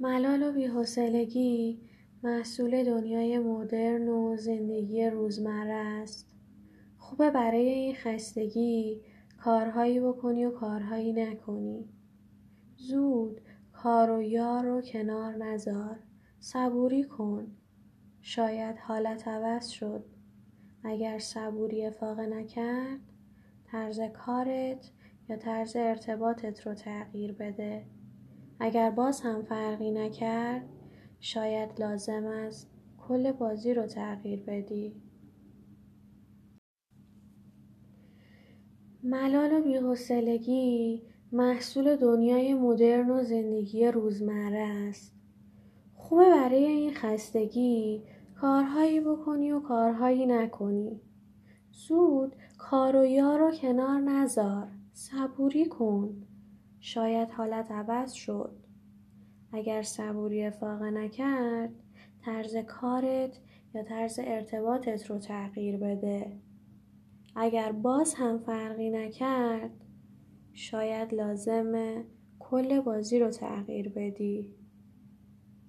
ملال و بیحسلگی محصول دنیای مدرن و زندگی روزمره است. خوبه برای این خستگی کارهایی بکنی و کارهایی نکنی. زود کار و یار رو کنار نزار. صبوری کن. شاید حالت عوض شد. اگر صبوری افاقه نکرد طرز کارت یا طرز ارتباطت رو تغییر بده. اگر باز هم فرقی نکرد شاید لازم است کل بازی رو تغییر بدی. ملال و بیحسلگی محصول دنیای مدرن و زندگی روزمره است. خوبه برای این خستگی کارهایی بکنی و کارهایی نکنی. زود کار و یار رو کنار نزار. صبوری کن. شاید حالت عوض شد. اگر صبوری افاقه نکرد طرز کارت یا طرز ارتباطت رو تغییر بده. اگر باز هم فرقی نکرد شاید لازمه کل بازی رو تغییر بدی.